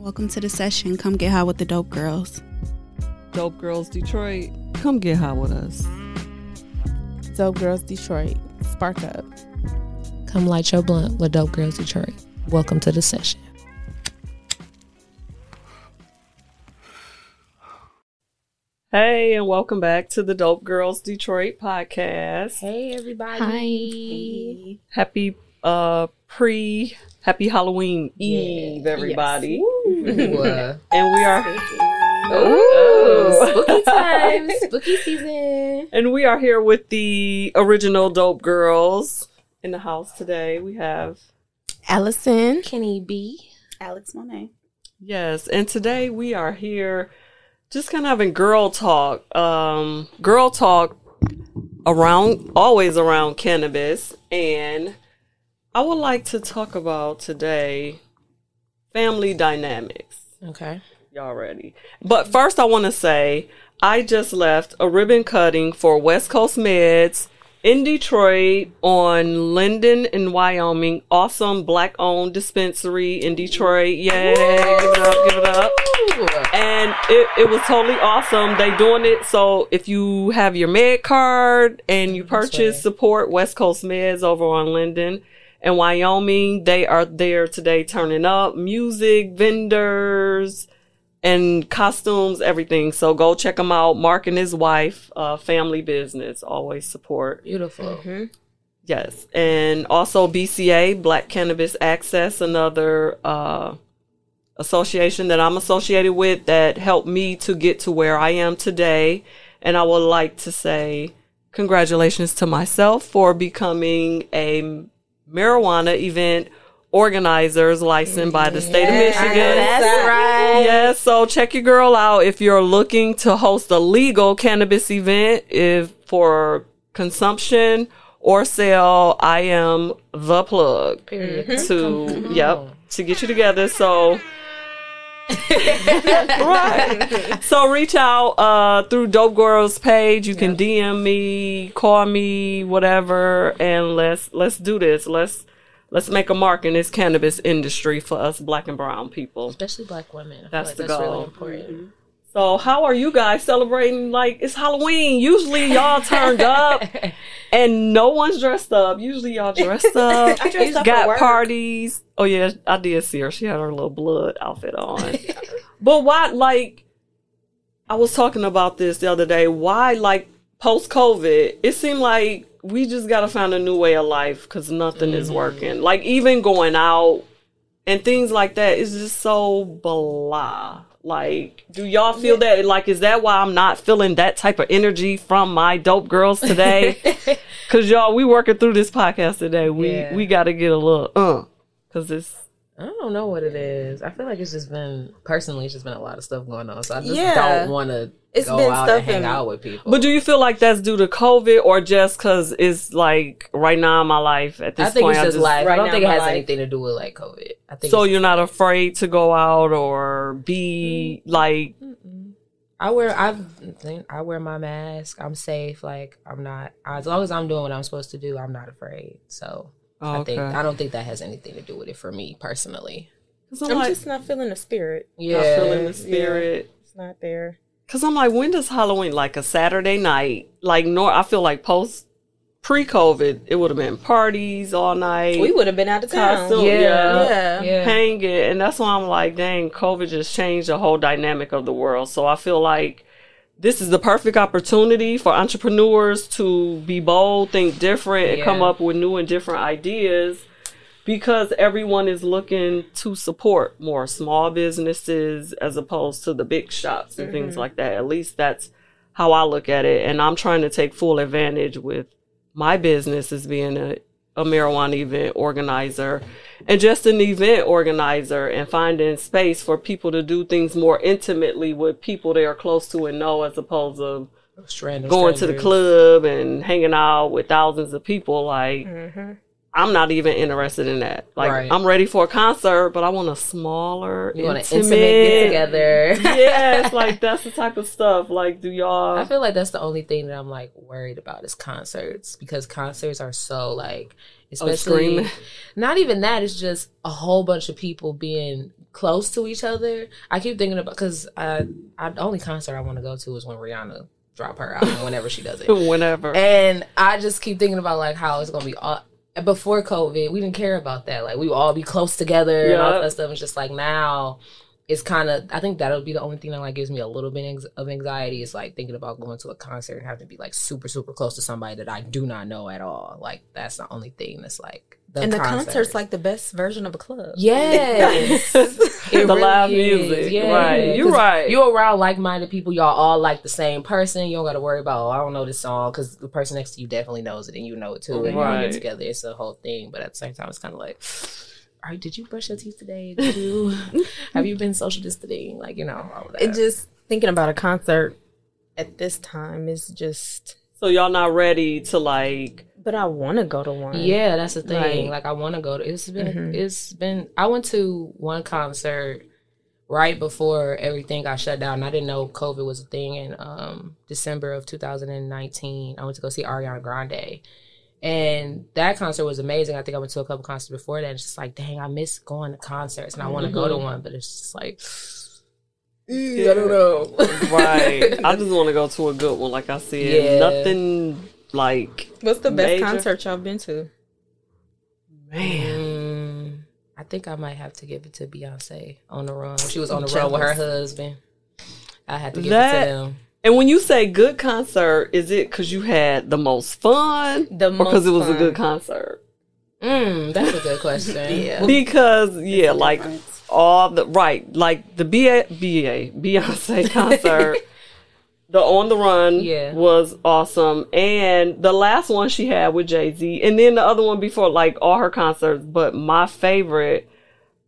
Welcome to the session. Come get high with the dope girls. Dope Girls Detroit, come get high with us. Dope Girls Detroit, spark up. Come light your blunt with Dope Girls Detroit. Welcome to the session. Hey, and welcome back to the Dope Girls Detroit podcast. Hey everybody. Hi. Happy uh pre happy Halloween Eve, everybody. Ooh. And we are Ooh, spooky time, spooky season. and we are here with the original Dope Girls in the house today. We have Allison. Kenny B. Alex Monet. Yes, and today we are here just kind of having girl talk. Um girl talk around always around cannabis and I would like to talk about today family dynamics. Okay. Y'all ready? But mm-hmm. first I want to say I just left a ribbon cutting for West Coast Meds in Detroit on Linden in Wyoming. Awesome black owned dispensary in Detroit. Yay. Give it up, give it up and it, it was totally awesome. They doing it so if you have your med card and you purchase support West Coast Meds over on Linden and Wyoming, they are there today turning up music, vendors, and costumes, everything. So go check them out. Mark and his wife, uh, family business, always support. Beautiful. Yes, and also BCA, Black Cannabis Access, another uh, association that I'm associated with that helped me to get to where I am today. And I would like to say congratulations to myself for becoming a marijuana event organizers licensed by the state of Michigan. That's right. Yes, so check your girl out if you're looking to host a legal cannabis event if for consumption or sale. I am the plug Period. to mm-hmm. yep to get you together. So right. So reach out uh, through Dope Girls page. You can DM me, call me, whatever, and let's let's do this. Let's let's make a mark in this cannabis industry for us black and brown people. Especially black women. I That's like the that's goal. really important. So how are you guys celebrating? Like it's Halloween. Usually y'all turned up and no one's dressed up. Usually y'all dressed up. I dressed up got for work. parties. Oh yeah, I did see her. She had her little blood outfit on. but why like I was talking about this the other day. Why like post COVID, it seemed like we just gotta find a new way of life because nothing is mm-hmm. working. Like even going out and things like that is just so blah. Like, do y'all feel that? Like, is that why I'm not feeling that type of energy from my dope girls today? Cause y'all, we working through this podcast today. We Yeah. we got to get a little uh, cause it's I don't know what it is. I feel like it's just been personally, it's just been a lot of stuff going on. So I just Yeah. don't want to It's go been out stuff and hang out with people. But do you feel like that's due to COVID or just cause it's like right now in my life at this I think point? it's I just life. right I don't think it has life. anything to do with like COVID. I think So you're not afraid to go out or be like I wear I I wear my mask. I'm safe. Like I'm not as long as I'm doing what I'm supposed to do. I'm not afraid. So I oh, think I don't think that has anything to do with it for me personally. 'cause I'm I'm like just not feeling the spirit. Yeah, not feeling the spirit. It's not there. Cause I'm like, when does Halloween like a Saturday night? Like, nor I feel like post pre COVID, it would have been parties all night. We would have been out of town. Costume, Yeah. yeah, Yeah. hang it, and that's why I'm like, dang, COVID just changed the whole dynamic of the world. So I feel like this is the perfect opportunity for entrepreneurs to be bold, think different, and come up with new and different ideas. Because everyone is looking to support more small businesses as opposed to the big shops and things mm-hmm. like that. At least that's how I look at it. And I'm trying to take full advantage with my business as being a, a marijuana event organizer and just an event organizer and finding space for people to do things more intimately with people they are close to and know as opposed to Random going to the club and hanging out with thousands of people. Like, Mm-hmm. I'm not even interested in that. Like, Right. I'm ready for a concert, but I want a smaller, You want an intimate, intimate get together. yes, like that's the type of stuff. Like, do y'all? I feel like that's the only thing that I'm like worried about is concerts because concerts are so like Oh, especially screaming. not even that it's just a whole bunch of people being close to each other. I keep thinking about because I, I the only concert I want to go to is when Rihanna drop her album whenever she does it. Whenever. And I just keep thinking about like how it's gonna be all before COVID, we didn't care about that. Like we would all be close together and all that stuff. It's just like now it's kind of I think that'll be the only thing that like gives me a little bit of anxiety is like thinking about going to a concert and having to be like super super close to somebody that I do not know at all. Like that's the only thing that's like the and the concert. concert's like the best version of a club. Yes. It the really live is, music. yeah. Right. you're right. You're around like-minded people. Y'all all like the same person. You don't got to worry about, oh, I don't know this song because the person next to you definitely knows it and you know it too. And you all Right. get together. It's a whole thing. But at the same time, it's kind of like, all right, did you brush your teeth today? Did you have you been social distancing? Like you know all of that. It just thinking about a concert at this time is just. so y'all not ready to like But I want to go to one. Yeah, that's the thing. Like- Like, I want to go to. It's been. Mhm. It's been. I went to one concert right before everything got shut down. I didn't know COVID was a thing in um, December of 2019. I went to go see Ariana Grande, and that concert was amazing. I think I went to a couple concerts before that. It's just like, dang, I miss going to concerts, and I want to go to one, but it's just like. I don't know. right. I just want to go to a good one, like I said. Yeah. Nothing like What's the best Major? concert y'all been to? man. Mm, I think I might have to give it to Beyonce on the run. She was on the I'm run with her husband. I had to give That- it to them. And when you say good concert, is it because you had the most fun, The or because it was a good concert? Mm, that's a good question. Yeah. Because yeah, like all the right, like the BA, BA Beyonce concert, the On the Run Yeah. was awesome, and the last one she had with Jay Z, and then the other one before, like all her concerts. But my favorite,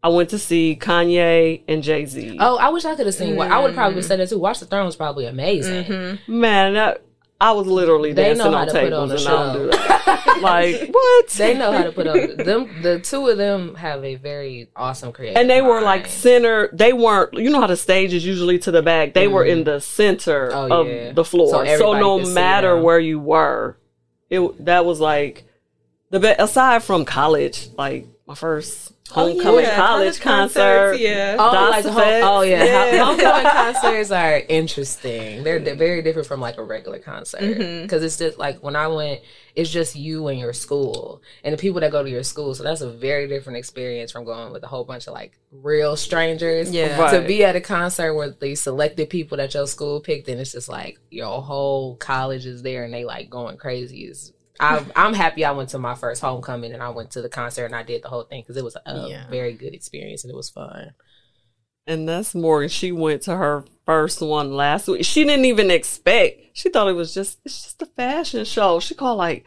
I went to see Kanye and Jay Z. Oh, I wish I could have seen. What I would probably have said that too. Watch the Throne was probably amazing. Mm-hmm. Man, that I was literally They dancing on tables on and I don't do that. like what? They know how to put on them. The two of them have a very awesome creative. and they were like center. They weren't. You know how the stage is usually to the back. They were in mm-hmm. the center Oh, of yeah. the floor. So So, no matter where you were, it that was like the best. Aside from college, like my first Oh, homecoming yeah, college, college concert. yeah. Oh, like home, oh yeah, Yeah. homecoming concerts are interesting. They're, they're very different from like a regular concert mm-hmm. because it's just like when I went, it's just you and your school and the people that go to your school. So that's a very different experience from going with a whole bunch of like real strangers. Yeah. Right. To be at a concert where they selected people that your school picked, and it's just like your whole college is there and they like going crazy. Is I, I'm happy I went to my first homecoming and I went to the concert and I did the whole thing because it was a Yeah. very good experience and it was fun. And that's Morgan. She went to her first one last week. She didn't even expect. She thought it was just it's just a fashion show. She called like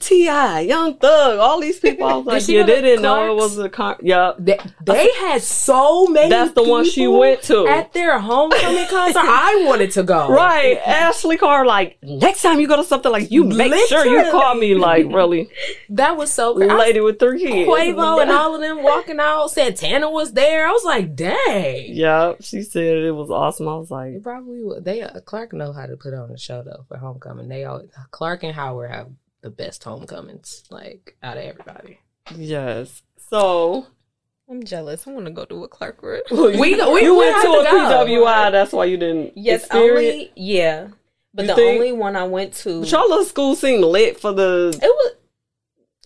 Ti, Young Thug, all these people. I was like, yeah, they didn't know it was a con. Yeah, They, they had so many. That's the one she went to. at their homecoming concert. I wanted to go. right. Ashley Carr, like next time you go to something like you make sure you call me. Like really, That was so. cra- I- lady with three kids. Quavo and all of them walking out. Santana was there. I was like, dang. Yeah, she said it was awesome. I was like, They probably would. They uh, Clark know how to put on a show though for homecoming. They all Clark and Howard have the best homecomings like out of everybody. yes. So I'm jealous. I want to go to a Clark Wood. We- we- you we went had to a to go. PWI. That's why you didn't. Yes, experience- only yeah. But You the think- only one I went to, But y'all little school seemed lit for the. it was.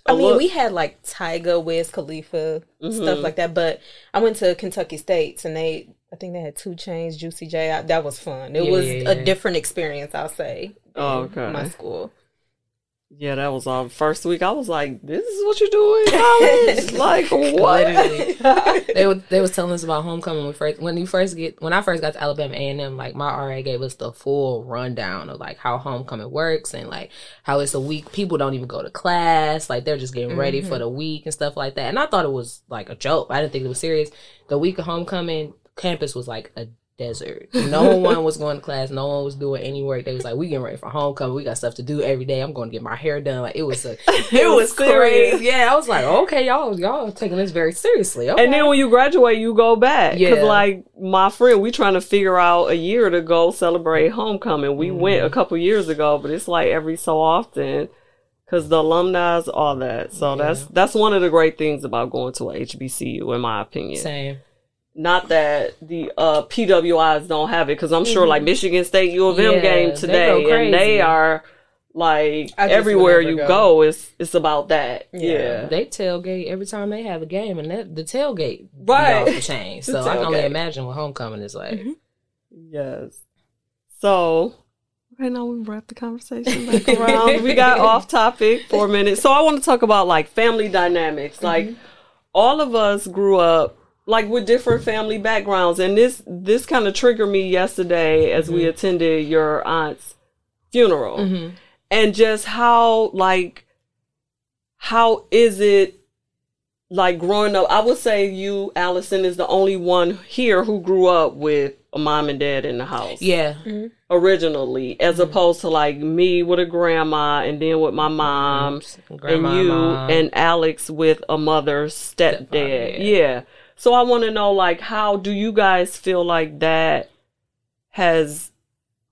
I mean, look. we had like Tyga, Wiz Khalifa, stuff Mhm. like that. But I went to Kentucky States, and they, I think they had 2 Chainz, Juicy J. I- That was fun. It Yeah, was yeah, a different experience, I'll say. Oh, okay. My school. Yeah, that was our first week. I was like, "This is what you do in college? like what?" They were they was telling us about homecoming when we first when you first get when I first got to Alabama A and M like my RA gave us the full rundown of like how homecoming works and like how it's a week people don't even go to class like they're just getting ready for mm-hmm. the week and stuff like that and I thought it was like a joke I didn't think it was serious the week of homecoming campus was like a desert no one was going to class no one was doing any work they was like we getting ready for homecoming we got stuff to do every day I'm going to get my hair done like it was a it was serious. crazy yeah I was like okay y'all y'all taking this very seriously okay. And then when you graduate, you go back. Yeah. Cause like my friend, we trying to figure out a year to go celebrate homecoming. We went Mm-hmm. a couple years ago, but it's like every so often. Cause the alumni, all that. So Yeah. that's that's one of the great things about going to a HBCU, in my opinion. Same. Not that the uh, PWIs don't have it, because I'm sure like Michigan State U of M Mm-hmm. Yeah, game today, go and they are like everywhere you go. go, it's it's about that. Yeah. Yeah, They tailgate every time they have a game, and that the tailgate be Right. off the chain. So I can only imagine what homecoming is like. yes. So. Okay, now we wrap the conversation back around. we got off topic for a minute. So I want to talk about like family dynamics. Like all of us grew up like with different family backgrounds and this this kind of triggered me yesterday as we mm-hmm. attended your aunt's funeral Mm-hmm. and just how like how is it like growing up i would say you allison is the only one here who grew up with a mom and dad in the house Yeah, mm-hmm. originally as mm-hmm. opposed to like me with a grandma and then with my mom Grandma, and you mom. and Alex with a mother stepdad. Stepfather, yeah. yeah. So I want to know like how do you guys feel like that has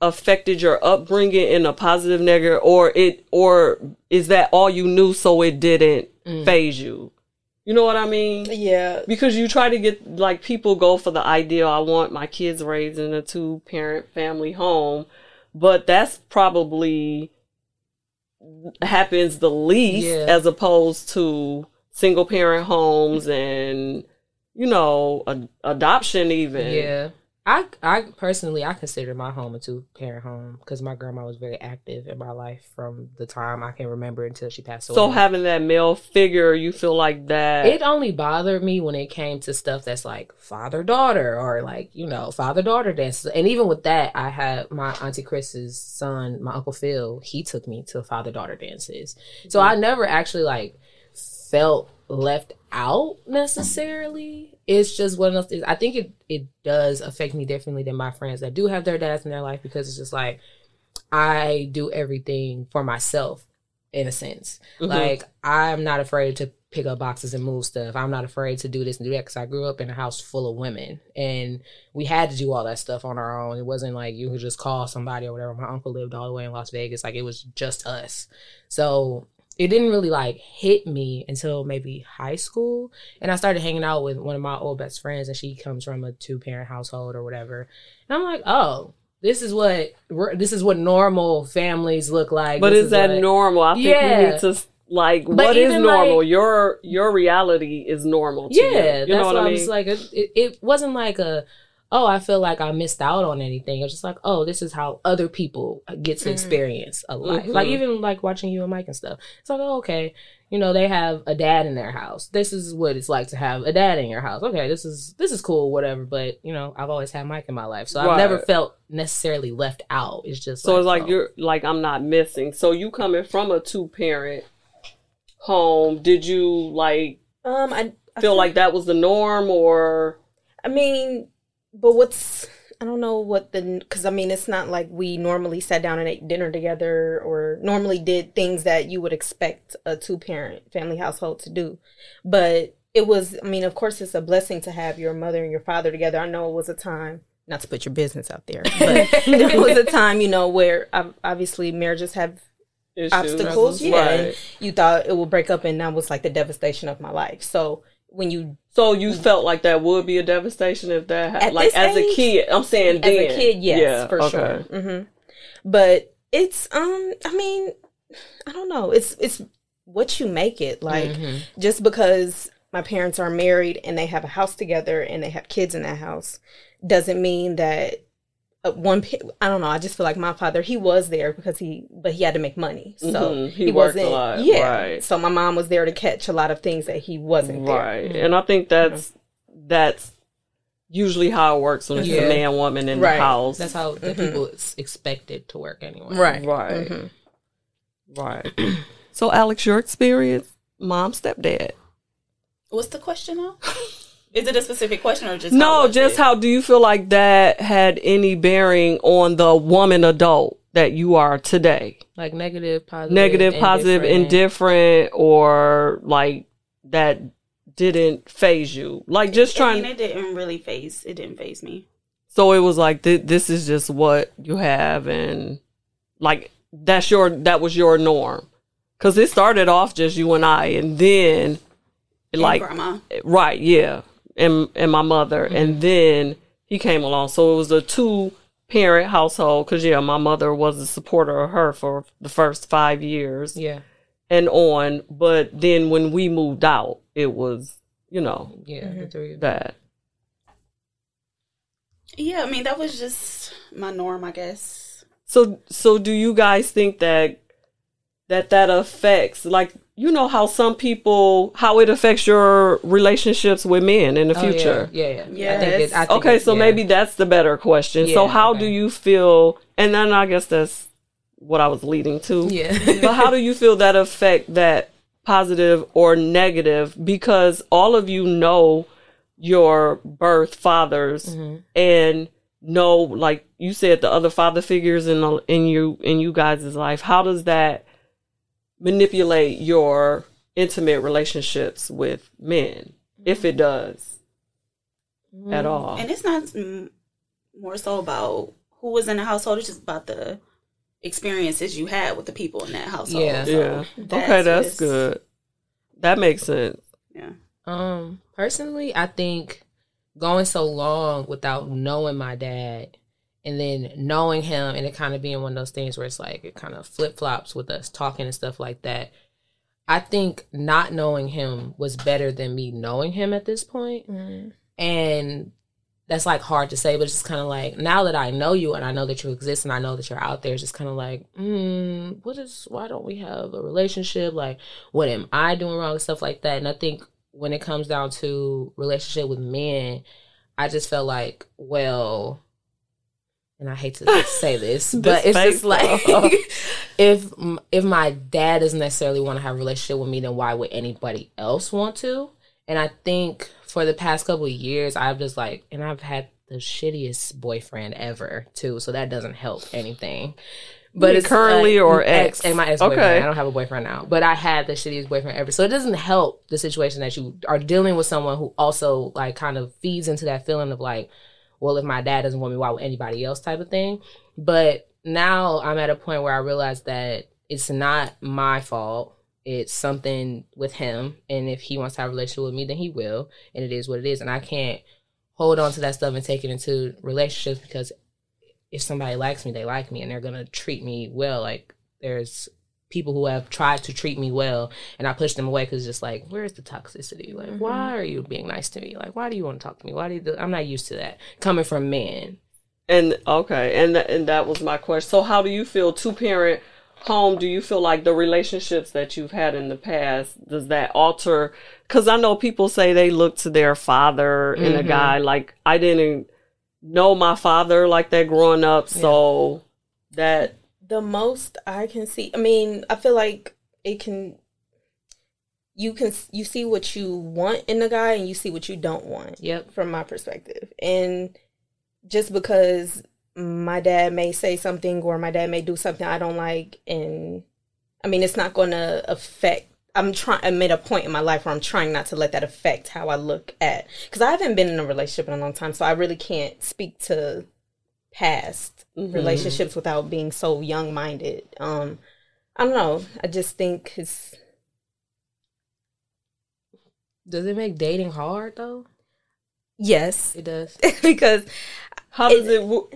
affected your upbringing in a positive negative or it or is that all you knew so it didn't Mm. phase you? You know what I mean? Yeah. Because you try to get like people go for the ideal I want my kids raised in a two parent family home, but that's probably happens the least Yeah. as opposed to single parent homes and you know ad- adoption even Yeah. I I personally I consider my home a two parent home because my grandma was very active in my life from the time I can remember until she passed away. so having that male figure you feel like that it only bothered me when it came to stuff that's like father daughter or like you know father daughter dances and even with that i had my auntie chris's son my uncle phil he took me to father daughter dances so mm-hmm. i never actually like felt left out necessarily it's just one of those things. i think it it does affect me differently than my friends that do have their dads in their life because it's just like i do everything for myself in a sense Mhm. like I'm not afraid to pick up boxes and move stuff. I'm not afraid to do this and do that because I grew up in a house full of women and we had to do all that stuff on our own. It wasn't like you could just call somebody or whatever. My uncle lived all the way in Las Vegas. Like it was just us. So it didn't really like hit me until maybe high school. And I started hanging out with one of my old best friends and she comes from a two parent household or whatever. And I'm like, oh, this is what this is what normal families look like. but This is that what- normal i think Yeah. we need to like But what is normal like- your your reality is normal to yeah, you. that's you know what what i I mean was like. It, it, it wasn't like a, oh, I feel like I missed out on anything. It was just like, oh, this is how other people get to Mhm. experience a life. Like Mhm. even like watching you and Mike and stuff. It's like, oh, okay, you know, they have a dad in their house. This is what it's like to have a dad in your house. Okay, this is this is cool, whatever. But you know, I've always had Mike in my life, so I've never felt necessarily left out. It's just So it's like oh. you're like I'm not missing. So you coming from a two parent home, did you like Um, I, I feel like that was the norm or I mean, but what's I don't know what the because I mean it's not like we normally sat down and ate dinner together or normally did things that you would expect a two parent family household to do, but it was I mean of course it's a blessing to have your mother and your father together. I know it was a time not to put your business out there, but there was a time you know where obviously marriages have issues? obstacles. Yeah, and Right. you thought it would break up, and that was like the devastation of my life. So when you So you felt like that would be a devastation if that ha- At like as a kid. I'm saying as then. a kid, yes, Yeah, for okay. sure. hmm But it's um, I mean, I don't know. It's it's what you make it. Like Mhm. just because my parents are married and they have a house together and they have kids in that house doesn't mean that one. I don't know. I just feel like my father, he was there because he, but he had to make money, so Mhm. He worked a lot, Yeah. right. So my mom was there to catch a lot of things that he wasn't there. Right. And I think that's that's usually how it works when it's Yeah. a man woman in Right. the house. That's how the Mhm. people s- expect it to work anyway. Right. Right. Mhm. Right. so Alex, your experience, mom, stepdad. What's the question now? Is it a specific question or just No, how just it? how do you feel like that had any bearing on the woman adult that you are today? Like negative, positive, Negative, positive, indifferent, or like that didn't phase you? Like just I trying. mean, it didn't really phase. It didn't phase me. so it was like th- this is just what you have, and like that's your that was your norm. Cause it started off just you and I, and then And like grandma. right, yeah, and and my mother, mm-hmm. and then he came along. So it was a two parent household because yeah, my mother was a supporter of her for the first five years Yeah. and on. But then when we moved out, it was you know Yeah. The mm-hmm. three of that. Yeah, I mean that was just my norm, I guess. So so do you guys think that that that affects like you know how some people how it affects your relationships with men in the Oh, future? Yeah. Yeah. yeah. I think Yes. it, I think Okay, so yeah. maybe that's the better question. so how okay. do you feel and then I guess that's what I was leading to. Yeah. but how do you feel that affect that positive or negative because all of you know your birth fathers Mm-hmm. and know like you said the other father figures in the, in you in you guys' life how does that manipulate your intimate relationships with men if it does at all And it's not mm, more so about who was in the household; it's just about the experiences you had with the people in that household. Yeah. So yeah that's okay that's what's- good that makes sense Yeah. Um, personally, I think going so long without knowing my dad and then knowing him and it kind of being one of those things where it's like it kind of flip flops with us talking and stuff like that. I think not knowing him was better than me knowing him at this point. And that's like hard to say, but it's just kind of like now that I know you and I know that you exist and I know that you're out there, it's just kind of like, mm, what is, why don't we have a relationship? Like, what am I doing wrong and stuff like that? And I think when it comes down to relationship with men, I just felt like, well, and I hate to say this, but it's just like if if my dad doesn't necessarily want to have a relationship with me, then why would anybody else want to? And I think for the past couple of years, I've just like, and I've had the shittiest boyfriend ever too, so that doesn't help anything. But it's currently like- or ex? and my ex boyfriend. Okay. I don't have a boyfriend now, but I had the shittiest boyfriend ever. So it doesn't help the situation that you are dealing with someone who also like kind of feeds into that feeling of like, well, if my dad doesn't want me, why would anybody else type of thing. But now I'm at a point where I realize that it's not my fault. It's something with him. And if he wants to have a relationship with me, then he will. And it is what it is. And I can't hold on to that stuff and take it into relationships because if somebody likes me, they like me and they're going to treat me well. Like there's people who have tried to treat me well and I push them away because it's just like, where's the toxicity? Like, mm-hmm. why are you being nice to me? Like, why do you want to talk to me? Why do you do? I'm not used to that coming from men. And okay, and th- and that was my question. So, how do you feel two parent home? Do you feel like the relationships that you've had in the past does that alter? Because I know people say they look to their father and a mm-hmm. guy like I didn't know my father like that growing up, so that the most I can see. I mean, I feel like it can. You can you see what you want in a guy, and you see what you don't want. Yep. From my perspective, and just because my dad may say something or my dad may do something I don't like, and I mean, it's not going to affect. I'm trying. I'm at a point in my life where I'm trying not to let that affect how I look at. Because I haven't been in a relationship in a long time, so I really can't speak to past relationships without being so young minded. Um, I don't know. I just think it's Does it make dating hard though? yes It does. because how does it? w-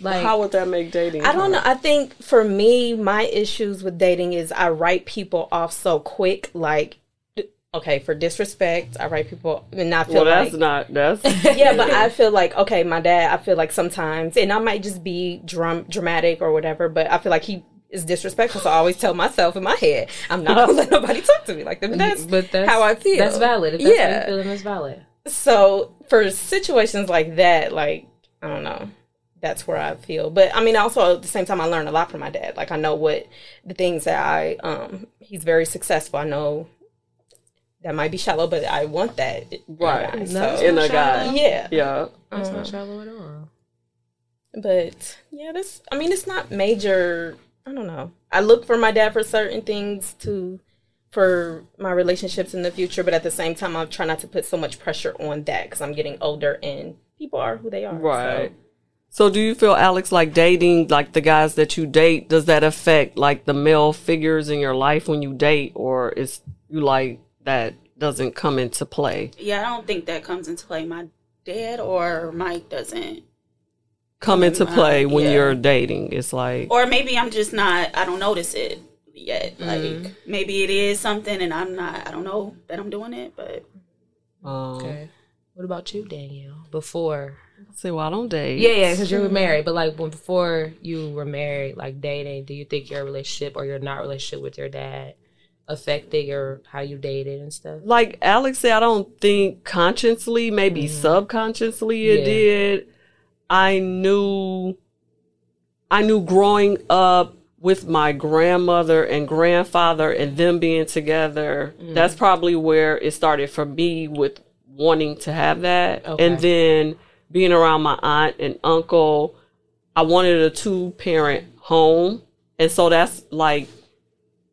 Like how would that make dating? I don't know. I think for me, my issues with dating is I write people off so quick. Like, d- okay, for disrespect, I write people and I feel Well, that's like. not. That's yeah, but I feel like okay, my dad. I feel like sometimes, and I might just be drum dramatic or whatever, but I feel like he is disrespectful. So I always tell myself in my head, I'm not gonna let nobody talk to me like that. But that's, but that's how I feel. That's valid. If that's Yeah. how you feel, then that's valid. so for situations like that, like I don't know, that's where I feel. But I mean, also at the same time, I learned a lot from my dad. Like I know what the things that I um he's very successful. I know that might be shallow, but I want that in a Right. guy. No. So in a guy. yeah, Yeah. That's Um, not shallow at all. but yeah, this I mean, it's not major. I don't know. I look for my dad for certain things to for my relationships in the future, but at the same time, I try not to put so much pressure on that because I'm getting older and people are who they are. so. Right. So do you feel Alex like dating like the guys that you date does that affect like the male figures in your life when you date or is you like that doesn't come into play. Yeah, I don't think that comes into play. My dad or Mike doesn't. Come into Uh, play when yeah. you're dating. It's like Or maybe I'm just not, I don't notice it yet. Mm-hmm. Like, maybe it is something and I'm not, I don't know that I'm doing it, but um, Okay. What about you, Danielle? Before say, well, I don't date. Yeah, yeah, because you were married, but like when before you were married, like dating, do you think your relationship or your not relationship with your dad affected your how you dated and stuff? like Alex said, I don't think consciously, maybe mm. subconsciously it Yeah. did. I knew, I knew growing up with my grandmother and grandfather and them being together, mm. that's probably where it started for me with wanting to have that. Okay. And then being around my aunt and uncle, I wanted a two parent home. And so that's like,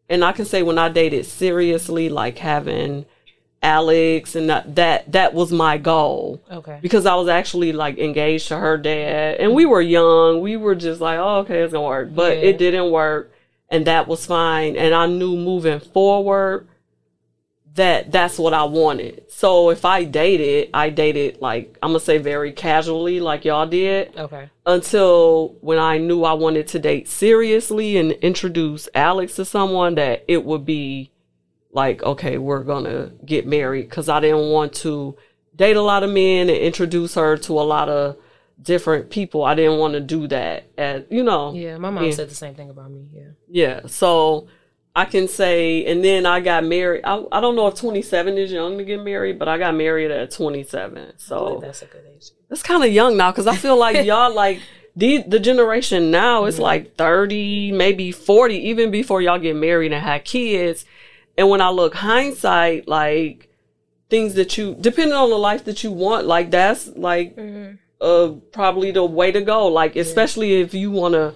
and I can say when I dated seriously, like having Alex and that, that, that was my goal Okay. because I was actually like engaged to her dad and we were young. We were just like, oh, okay, it's gonna work. But Yeah. it didn't work and that was fine. And I knew moving forward that that's what I wanted. So if I dated, I dated like, I'm gonna say very casually, like y'all did Okay. until when I knew I wanted to date seriously and introduce Alex to someone that it would be like, okay, we're gonna get married because I didn't want to date a lot of men and introduce her to a lot of different people. I didn't want to do that. And you know, Yeah, my mom Yeah. said the same thing about me. Yeah. yeah. So I can say, and then I got married. I, I don't know if 27 is young to get married, but I got married at 27. So that's a good age. that's kind of young now because I feel like y'all like the the generation now is like 30, maybe 40, even before y'all get married and have kids. And when I look hindsight, like things that you, depending on the life that you want, like that's like uh probably the way to go. Like especially if you want to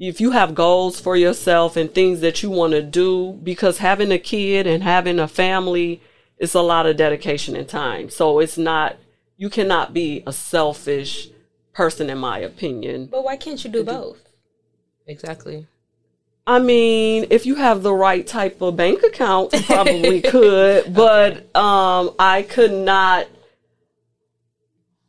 if you have goals for yourself and things that you want to do because having a kid and having a family is a lot of dedication and time. So it's not you cannot be a selfish person in my opinion. But why can't you do both? Exactly. I mean, if you have the right type of bank account, you probably could, but um I could not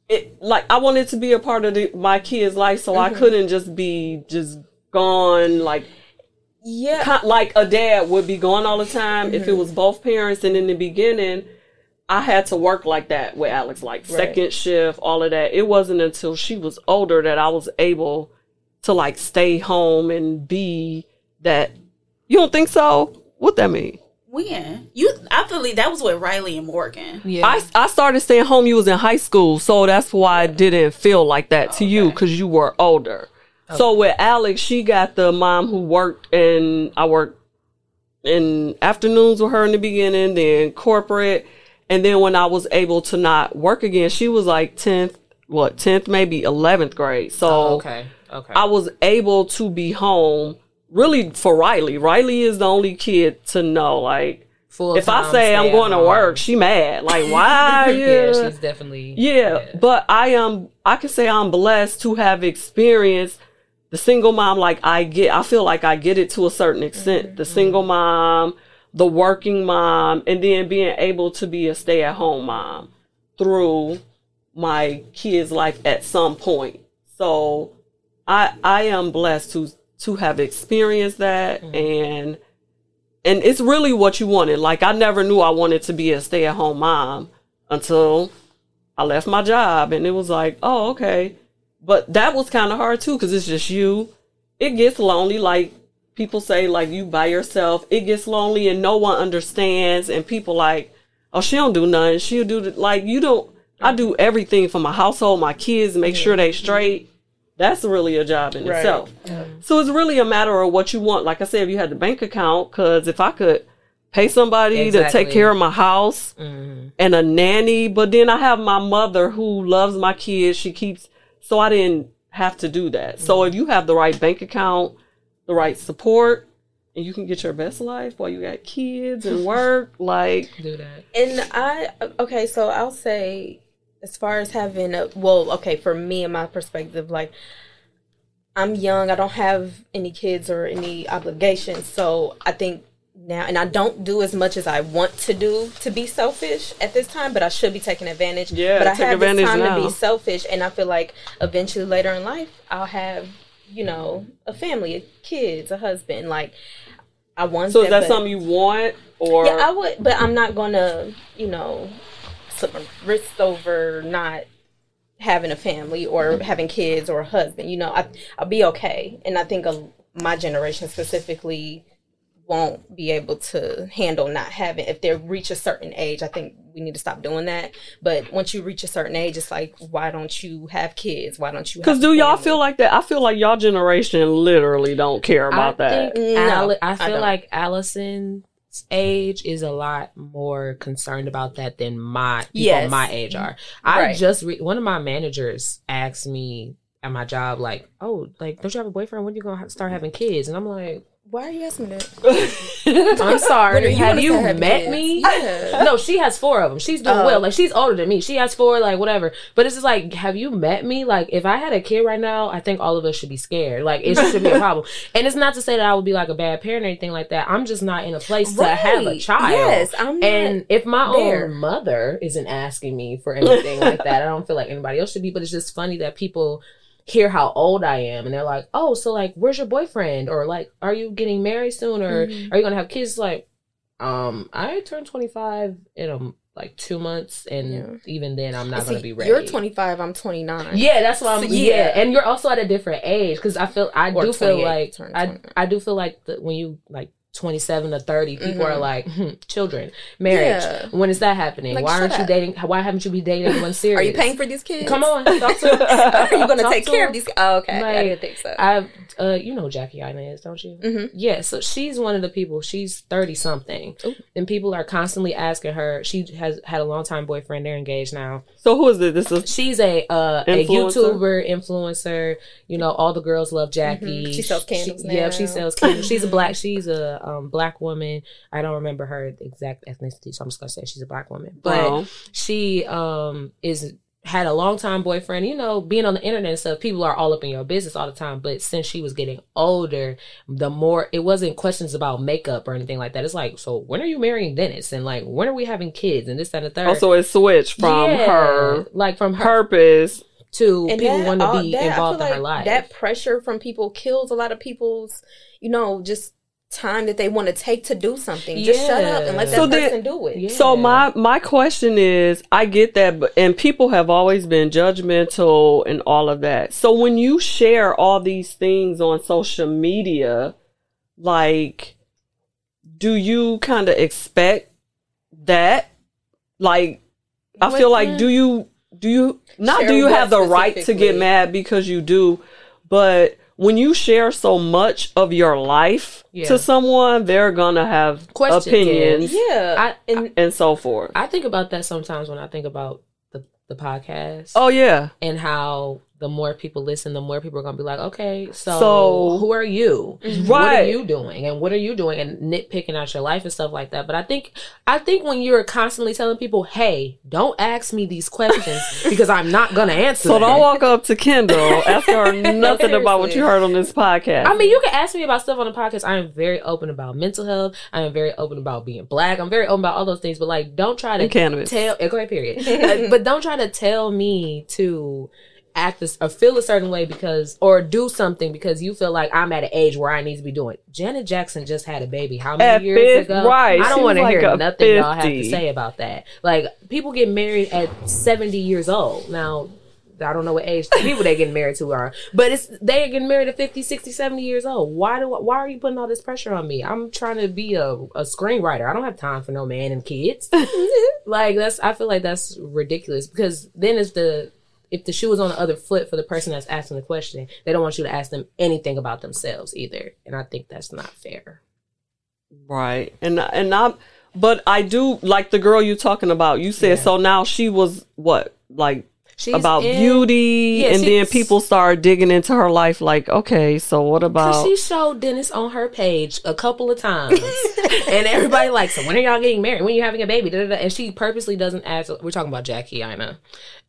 it like I wanted to be a part of the, my kid's life so I couldn't just be just gone like Yeah. kind like a dad would be gone all the time if it mm-hmm. was both parents. And in the beginning I had to work like that with Alex like second shift all of that. It wasn't until she was older that I was able to like stay home and be that. You don't think so? What that mean? When? You, I believe that was with Riley and Morgan. Yeah. I, I started staying home. You was in high school. So that's why I didn't feel like that to oh, you because you were older so with Alex she got the mom who worked and I worked in afternoons with her in the beginning, then corporate, and then when I was able to not work again, she was like tenth, what tenth, maybe eleventh grade. So Oh, okay. Okay. I was able to be home really for Riley. Riley is the only kid to know. Like Full if I say I'm going to work, she mad. Like why? you? yeah, she's definitely. Yeah, but I am. I can say I'm blessed to have experienced the single mom. Like I get, I feel like I get it to a certain extent. The mm-hmm. single mom, the working mom, and then being able to be a stay at home mom through my kid's life at some point. So I I am blessed to to have experienced that mm-hmm. and and it's really what you wanted. Like I never knew I wanted to be a stay at home mom until I left my job and it was like, oh, okay. But that was kind of hard too because it's just you. It gets lonely. Like people say, like you by yourself. It gets lonely and no one understands. And people like, oh, she don't do nothing. She'll do the, like you don't. I do everything for my household, my kids, make sure they straight. That's really a job in Right. itself. So it's really a matter of what you want. Like I said, if you had the bank account, because if I could pay somebody to take care of my house Mm-hmm. and a nanny, but then I have my mother who loves my kids. She keeps, so I didn't have to do that. So if you have the right bank account, the right support, and you can get your best life while you got kids and work, like Do that. And I okay, so I'll say as far as having a well, okay, for me and my perspective, like I'm young, I don't have any kids or any obligations, so I think now, and I don't do as much as I want to do to be selfish at this time, but I should be taking advantage. Yeah, but I have this time now. to be selfish, and I feel like eventually later in life I'll have you know a family, kids, a husband. Like I want. So is that something you want, or Yeah, I would, but I'm not gonna you know slip my wrist over not having a family or having kids or a husband. You know, I I'll be okay, and I think a, my generation specifically won't be able to handle not having if they reach a certain age i think we need to stop doing that but once you reach a certain age it's like why don't you have kids why don't you Because do y'all family? feel like that? I feel like y'all generation literally don't care about I that. Think mm, No, Ali- I I feel don't. like Allison's age is a lot more concerned about that than my people Yes. my age are. I Right. just re- one of my managers asked me at my job, like, "Oh, like, don't you have a boyfriend? When are you gonna ha- start having kids?" And I'm like, why are you asking me that "I'm When are sorry. you have you start met kids? me?" Yeah. no, she has four of them. She's doing Oh. well. Like she's older than me. She has four, like whatever. But it's just like, have you met me? Like if I had a kid right now, I think all of us should be scared. Like it should be a problem. And it's not to say that I would be like a bad parent or anything like that. I'm just not in a place to have a child. yes i'm not And if my there. own mother isn't asking me for anything like that, I don't feel like anybody else should be. But it's just funny that people hear how old I am and they're like, "Oh, so like, where's your boyfriend?" Or like, "Are you getting married soon?" Or Mhm. "Are you gonna have kids?" Like, um, I turned twenty five in um like two months, and Yeah. even then, I'm not See, gonna be ready. you're 25 i'm 29 Yeah, that's why I'm. So, yeah. yeah. and you're also at a different age because I feel I Or do feel like I I do feel like the, when you like 27 to 30, people are Mhm. like hmm, children, marriage. Yeah. When is that happening? Like, why aren't you up. dating? Why haven't you been dating anyone serious? are you paying for these kids Come on, talk to are you gonna Talk take to care them. of these oh, okay i Like, didn't think so I, uh, you know Jackie Aina is, don't you? mm-hmm. Yeah, so she's one of the people. She's thirty something, and people are constantly asking her. She has had a long time boyfriend. They're engaged now. So who is it? This is She's a uh, a YouTuber influencer. You know, all the girls love Jackie. Mhm. She sells candles Yeah, now. she sells candles. She's a black. She's a um, black woman. I don't remember her exact ethnicity, so I'm just gonna say she's a black woman. But she um is had a long time boyfriend. You know, being on the internet and stuff, people are all up in your business all the time. But since she was getting older, the more it wasn't questions about makeup or anything like that. It's like, so when are you marrying Dennis? And like, when are we having kids? And this, that, and the third. also it switched from Yeah, her like from her purpose. to And people want to be that- involved in her life. That pressure from people kills a lot of people's, you know, just time that they want to take to do something. Just shut up and let that So then- do it. Yeah. So my my question is, I get that, but and people have always been judgmental and all of that. So when you share all these things on social media, like, do you kind of expect that? Like, I What- feel like, do you do you not Share do you have the right to get mad because you do, but when you share so much of your life Yeah. to someone, they're gonna have Questions, opinions yeah. I, and and so forth. I think about that sometimes when I think about the the podcast. Oh yeah. and how the more people listen, the more people are gonna be like, okay, so, So- who are you? Mhm. What are you doing? And what are you doing? And nitpicking out your life and stuff like that. But I think, I think when you're constantly telling people, hey, don't ask me these questions because I'm not gonna answer. So them. don't walk up to Kendall, ask her nothing about what you heard on this podcast. I mean, you can ask me about stuff on the podcast. I am very open about mental health. I am very open about being black. I'm very open about all those things. But like, don't try to And cannabis. tell. Okay, period. But don't try to tell me to act this or feel a certain way because or do something because you feel like I'm at an age where I need to be doing. Janet Jackson just had a baby. How many At years fif- ago? right. I don't want to like hear nothing y'all have to say about that. Like people get married at 70 years old now. I don't know what age the people they getting married to are, but it's they are getting married at 50, 60, 70 years old. Why do why are you putting all this pressure on me? I'm trying to be a, a screenwriter. I don't have time for no man and kids. like that's I feel like that's ridiculous because then if the if the shoe was on the other foot for the person that's asking the question, they don't want you to ask them anything about themselves either. And I think that's not fair. right. And and I but I do like the girl you're talking about. You said Yeah. so now she was what? Like She's about in- beauty Yeah, and then people started digging into her life like, okay, so what about she showed Dennis on her page a couple of times, and everybody like, so when are y'all getting married? When are you having a baby? Da, da, da. And she purposely doesn't ask. We're talking about Jackie, I know.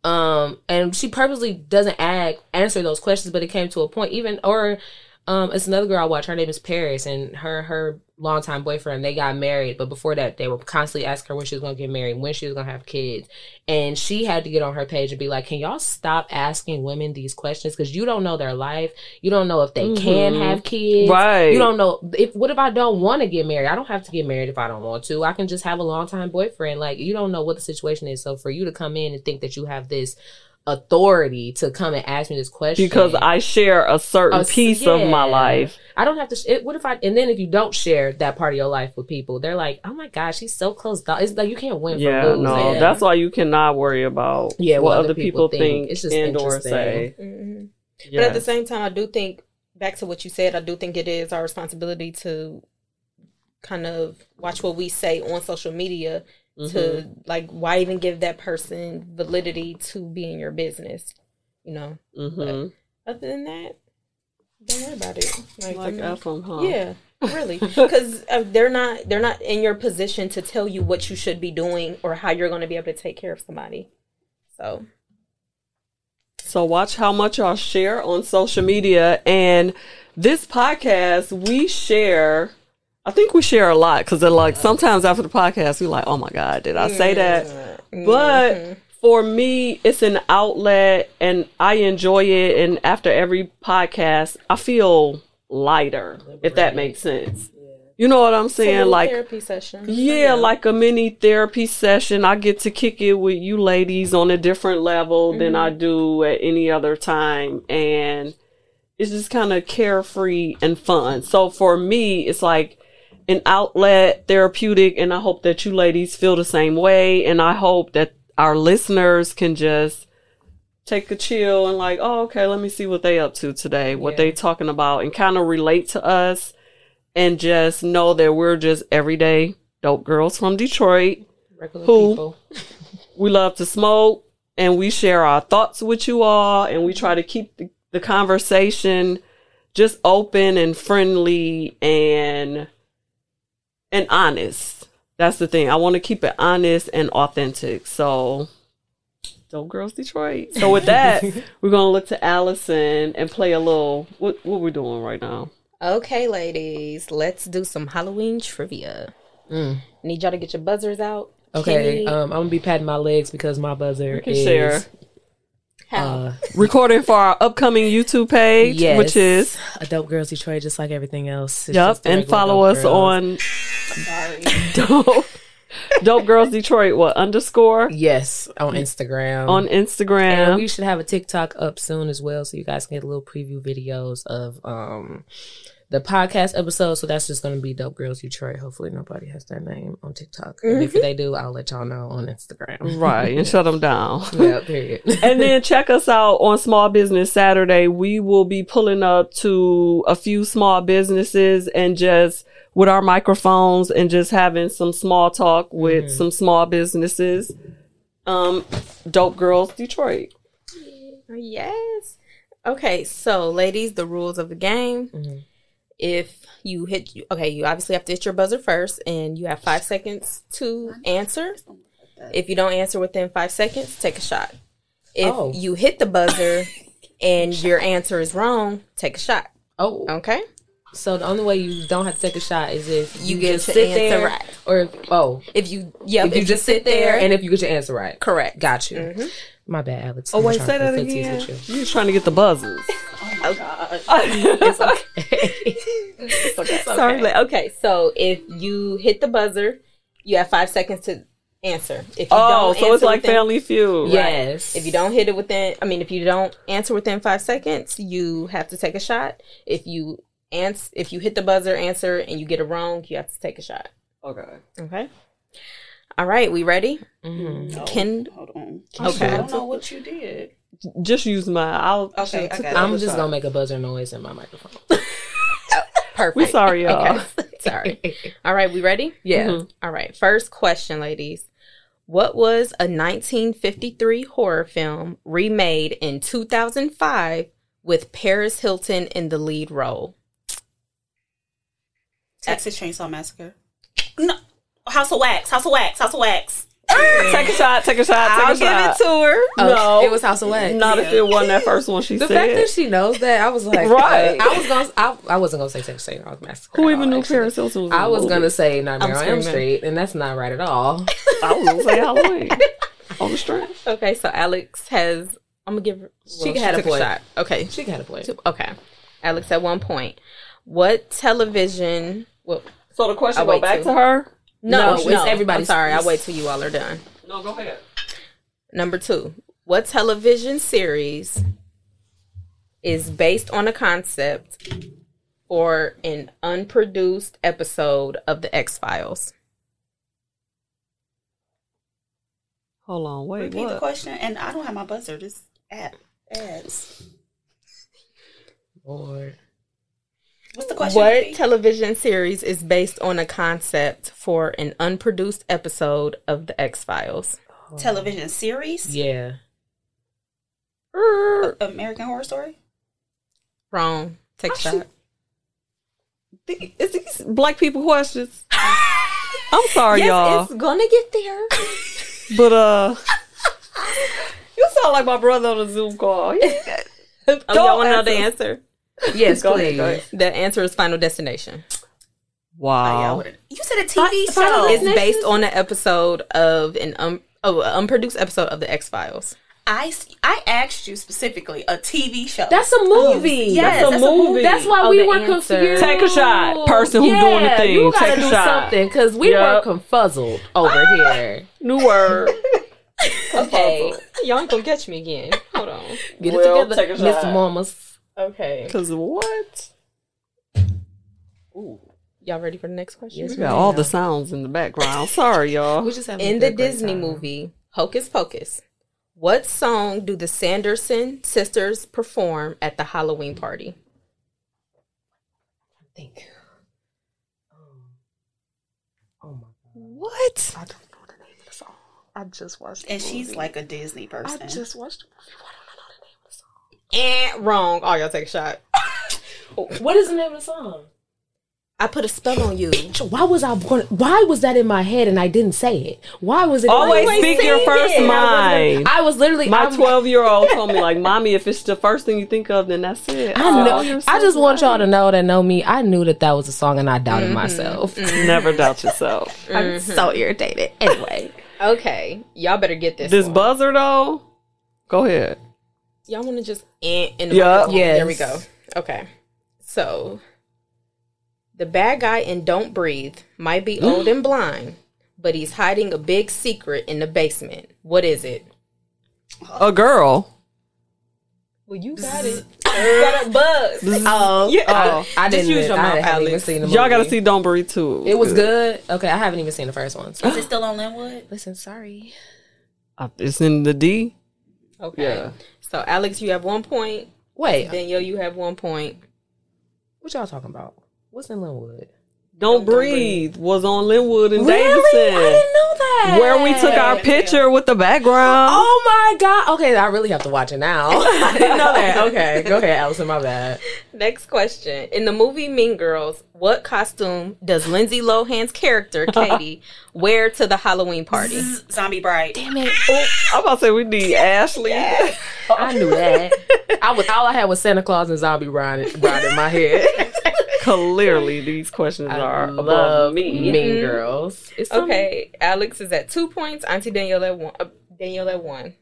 Um, and she purposely doesn't ask answer those questions. But it came to a point, even or Um, it's another girl I watch. Her name is Paris, and her her longtime boyfriend. They got married, but before that, they were constantly asking her when she was gonna get married, when she was gonna have kids, and she had to get on her page and be like, "Can y'all stop asking women these questions? Because you don't know their life. You don't know if they can Mhm. have kids. Right. You don't know if what if I don't want to get married? I don't have to get married if I don't want to. I can just have a longtime boyfriend. Like you don't know what the situation is. So for you to come in and think that you have this authority to come and ask me this question because I share a certain s- piece of my life. I don't have to. Sh- it, what if I? And then if you don't share that part of your life with people, they're like, "Oh my gosh, she's so close." Down. It's like you can't win. Yeah, for losing. no, that's why you cannot worry about Yeah, what, other people, think, It's just and or interesting. say. Mhm. But at the same time, I do think back to what you said. I do think it is our responsibility to kind of watch what we say on social media. Mhm. To like, why even give that person validity to be in your business? You know. Mhm. Other than that, don't worry about it. Like, I like mean, F 'em, huh? yeah, really, because uh, they're not they're not in your position to tell you what you should be doing or how you're going to be able to take care of somebody. So So watch how much y'all share on social media and this podcast we share. I think we share a lot because like sometimes after the podcast we're like, oh my god, did I say that? Mm-hmm. But for me, it's an outlet and I enjoy it. And after every podcast, I feel lighter, if that makes sense. You know what I'm saying? Like, therapy session. yeah, like a mini therapy session. I get to kick it with you ladies on a different level than I do at any other time. And it's just kind of carefree and fun. So for me, it's like an outlet, therapeutic, and I hope that you ladies feel the same way. And I hope that our listeners can just take a chill and like, oh, okay, let me see what they up to today, what Yeah. they talking about, and kind of relate to us, and just know that we're just everyday dope girls from Detroit. regular Who? people. We love to smoke, and we share our thoughts with you all, and we try to keep the, the conversation just open and friendly and and honest. That's the thing. I want to keep it honest and authentic. So, Dope Girls Detroit. So with that, we're gonna look to Allison and play a little. What what we doing right now? Okay, ladies, let's do some Halloween trivia. Mm. Need y'all to get your buzzers out. Okay, um, I'm gonna be patting my legs because my buzzer is share. How? uh, Recording for our upcoming YouTube page, yes, which is a dope girls Detroit, just like everything else. It's yep, and follow us Girls. on Sorry. Dope Dope Girls Detroit. What underscore yes on Instagram on And Instagram? we should have a TikTok up soon as well, so you guys can get a little preview videos of um the podcast episode. So that's just gonna be Dope Girls Detroit. Hopefully nobody has their name on TikTok. And if they do, I'll let y'all know on Instagram. right, and shut them down. yeah, period. and then check us out on Small Business Saturday. We will be pulling up to a few small businesses and just with our microphones and just having some small talk with some small businesses. Um, Dope Girls Detroit. Yes. Okay, so ladies, the rules of the game. Mhm. If you hit, okay, you obviously have to hit your buzzer first, and you have five seconds to answer. If you don't answer within five seconds, take a shot. If Oh. you hit the buzzer and your answer is wrong, take a shot. Oh, Okay. So the only way you don't have to take a shot is if you, You get just your sit answer there, right. or if, oh, If you, yeah, if you just sit there, and if you get your answer right. correct. Got you. Mhm. My bad, Alex. Oh I'm wait, say that again. you. You're trying to get the buzzers. Oh God. it's It's okay. Sorry. but- Okay, so if you hit the buzzer, you have five seconds to answer. If you Oh, don't so it's like within- Family Feud. Yes. If you don't hit it within, I mean, if you don't answer within five seconds, you have to take a shot. If you answer, if you hit the buzzer, answer, and you get it wrong, you have to take a shot. Okay. Okay. All right, we ready? Mhm. Can Hold on. Okay. I don't know what you did. Just use my. I'll. Okay, should've I got it. I'm just shot. gonna make a buzzer noise in my microphone. perfect. We sorry, y'all. Okay. sorry. All right, we ready? Yeah. Mhm. All right. First question, ladies. What was a 1953 horror film remade in 2005 with Paris Hilton in the lead role? Texas Chainsaw Massacre. No. House of Wax. House of Wax. House of Wax. Ah, take a shot. Take a shot. Take I'll a give shot. it to her. No. it was House of Wax. Not if it wasn't that first one she the said. fact that she knows that, I was like, Right. I was gonna, I, I wasn't gonna say Texas Chainsaw Massacre. Who at even all, knew actually. Paris Hilton was? in I the was movie? gonna say Nightmare I'm on Elm screaming. Street, and that's not right at all. I was gonna say Halloween on the string. Okay, so Alex has. I'm gonna give her. She had a took point. shot. Okay, She got a point. okay. Alex at one point. What television? Well, So the question I'll go back too. to her. no, No, it's no. everybody's- I'm sorry, I'll wait till you all are done. No, go ahead. Number two. What television series is based on a concept for an unproduced episode of the X Files? Hold on. Wait. Repeat the question, and I don't have my buzzer. This app ads. Lord. What's the question? What television series is based on a concept for an unproduced episode of the X Files? television series? Yeah. American Horror Story. Wrong. Take a shot. Is these black people questions? I'm sorry, Yes, y'all, it's gonna get there. but uh, you sound like my brother on a Zoom call. Oh, y'all want to know the answer. Answer? Yes, Go please. ahead, go ahead. The answer is Final Destination. Oh, yeah, Wow. you said a TV Fi- show. Final It's based on an episode of an um, oh, an unproduced episode of the X Files. I, I asked you specifically a TV show. That's a movie. Yes, That's a that's a movie. That's why Oh, we the were answer. confused. Take a shot. Person who doing the thing. You gotta Take a do shot. something because we Yep. were confuzzled over here. New word. Okay, y'all ain't gonna catch me again. Hold on. Get Well, it together, Miss. Mamas. Okay, Cause what? Ooh. y'all ready for the next question? Yes, We got all the sounds in the background. Sorry, y'all. We just have In the Disney movie Hocus Pocus, what song do the Sanderson sisters perform at the Halloween party? think. Um, oh my god! What? I don't know the name of the song. I just watched. and she's like a Disney person. I just watched the movie. Why don't I know the name of the song? And wrong. Oh, y'all take a shot. What is the name of the song? I put a spell on you. Why was I? Going, why was that in my head and I didn't say it? Why was it? Always head? speak your first it. mind. I was literally. My 12 year old told me, like, mommy, if it's the first thing you think of, then that's it. I Oh, know. so I just want y'all to know that know me. I knew that that was a song, and I doubted Mm-hmm. myself. Never doubt yourself. I'm so irritated. Anyway, Okay, y'all better get this. This one. buzzer, though, go ahead. Y'all want to just eh, in the Yeah. microphone? Yes. There we go. Okay, so the bad guy in Don't Breathe might be old and blind, but he's hiding a big secret in the basement. What is it? A girl. Well, you got it. you got a buzz. oh, Yeah. Oh. I Just didn't. use your I mouth, haven't even seen the movie. Y'all got to see Don't Breathe, too. It was good. Okay, I haven't even seen the first one. So. Is it still on Linwood? Listen, sorry. Uh, It's in the D. Okay. Yeah. So Alex, you have one point. Wait, Danielle, you have one point. what y'all talking about? What's in Linwood? Don't, breathe. was on Linwood and Really? I Davidson. didn't know that. Where we took our picture with the background. Oh my god! Okay, I really have to watch it now. I didn't know that. Okay, go ahead, Allison. My bad. Next question. In the movie Mean Girls, what costume does Lindsay Lohan's character, Cady, wear to the Halloween party? Z- Zombie Bride. Damn it! Oh, I'm about to say we need Ashley. I knew that. I was all I had was Santa Claus and Zombie Bride, Bride in my head. Clearly, these questions I are above me. Mean Girls. It's Okay, Alex is at two points. Auntie Danielle at one. Uh, Danielle at one.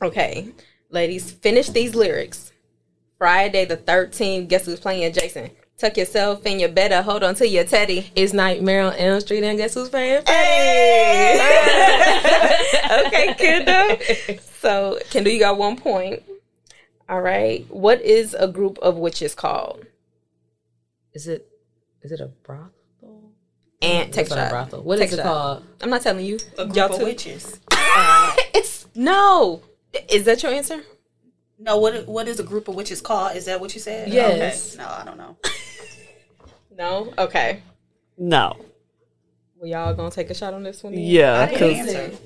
Okay, ladies, finish these lyrics. Friday the thirteenth. Guess who's playing Jason? Tuck yourself in your bed. or Hold on to your teddy. It's Nightmare on Elm Street, and guess who's playing? Hey. okay, Kendall. So, Kendall, you got one point. All right. What is a group of witches called? Is it? Is it a brothel? And take It's a shot. brothel. What Take is it shot. called? I'm not telling you. A group Y'all of two. witches. It's no. Is that your answer? No, what what is a group of witches called? Is that what you said? Yes. Okay. No, I don't know. No. Okay. No. Well, y'all gonna take a shot on this one? then? Yeah, I didn't 'cause- answer.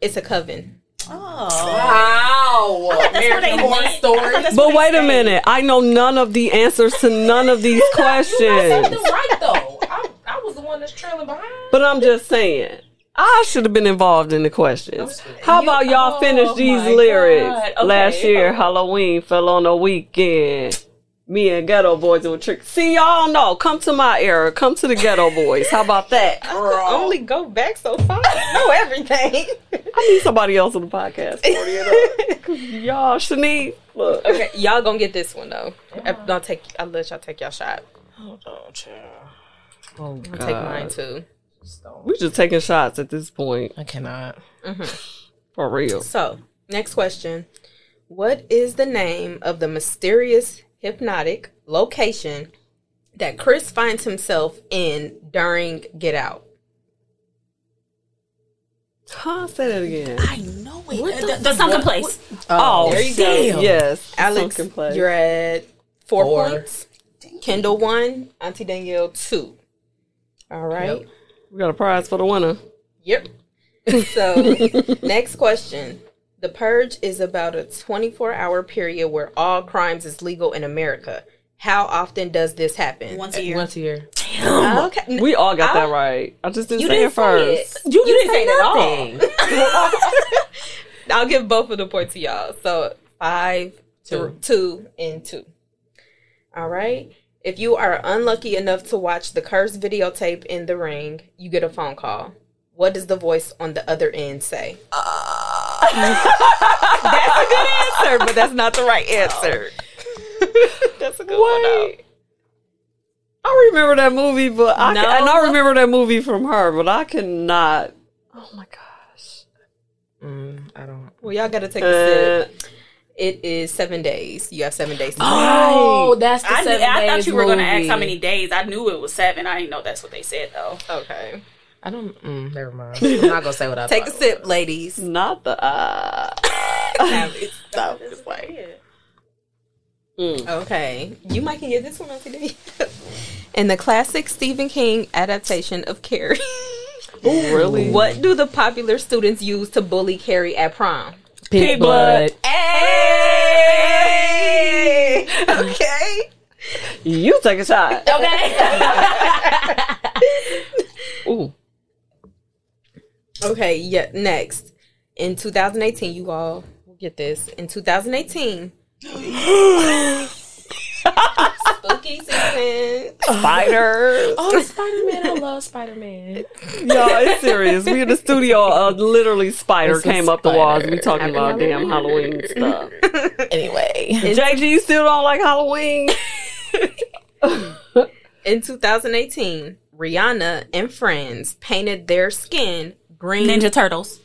It's a coven. Oh. Wow! thought that's what they American Horror. Story. I But wait a minute. I know none of the answers to none of these questions. You right though. I, I was the one that's trailing behind. But I'm just saying. I should have been involved in the questions. How about y'all oh finish these my lyrics? Okay. Last year, Halloween fell on a weekend. Me and Geto Boys would trick. See, y'all know. Come to my era. Come to the Geto Boys. How about that? Only go back so far. I know everything. I need somebody else on the podcast. for it up. y'all, Shanice, look. okay, y'all gonna get this one though. I- Don't take. I'll let y'all take your shot. Oh, chill. Oh. I'll take mine too. We're just taking shots at this point. I cannot. Mm-hmm. For real. So, next question. What is the name of the mysterious hypnotic location that Chris finds himself in during Get Out? Huh? Say that again. I know it. Uh, the, the sunken place. Oh, oh, there you go. damn. Yes. Alex, Sunken place. you're at four, Four. points. Kendall one, Auntie Danielle two. All right. Yep. We got a prize for the winner. Yep. So, next question. The Purge is about a 24 hour period where all crimes is legal in America. How often does this happen? Once a year. Once a year. Okay. We all got I- that right. I just didn't You say didn't it first. say You, didn't say say that at all. I'll give both of the points to y'all. So five, Two. two, two, and two. All right. If you are unlucky enough to watch the cursed videotape in the ring, you get a phone call. What does the voice on the other end say? Uh, that's a good answer, but that's not the right answer. that's a good one. though. I remember that movie, but I No. can, and I remember that movie from her, but I cannot. Oh my gosh. Mm, I don't. Well, y'all got to take a Uh, sip. It is seven days. You have seven days. To Oh, that's the I, seven I thought days you were going to ask how many days. I knew it was seven. I didn't know that's what they said though. Okay. I don't. Mm, never mind. I'm not gonna say what I Take a thought. sip, ladies. not the. Uh, Stop. It's like- mm. Okay, you might can get this one on today. In the classic Stephen King adaptation of Carrie, Oh Really? what do the popular students use to bully Carrie at prom? Pig blood. Hey! Okay. You take a shot. Okay. Ooh. Okay, yeah, next. In 2018, you all will get this. In 2018, spooky season. Spiders. Oh, Spider Man! I love Spider Man. Yo, it's serious. We in the studio. Uh, literally, spider It's a came up the walls. We spider. talking about damn Halloween. Halloween stuff. Anyway, JG, you still don't like Halloween? In 2018, Rihanna and friends painted their skin green. Ninja Turtles.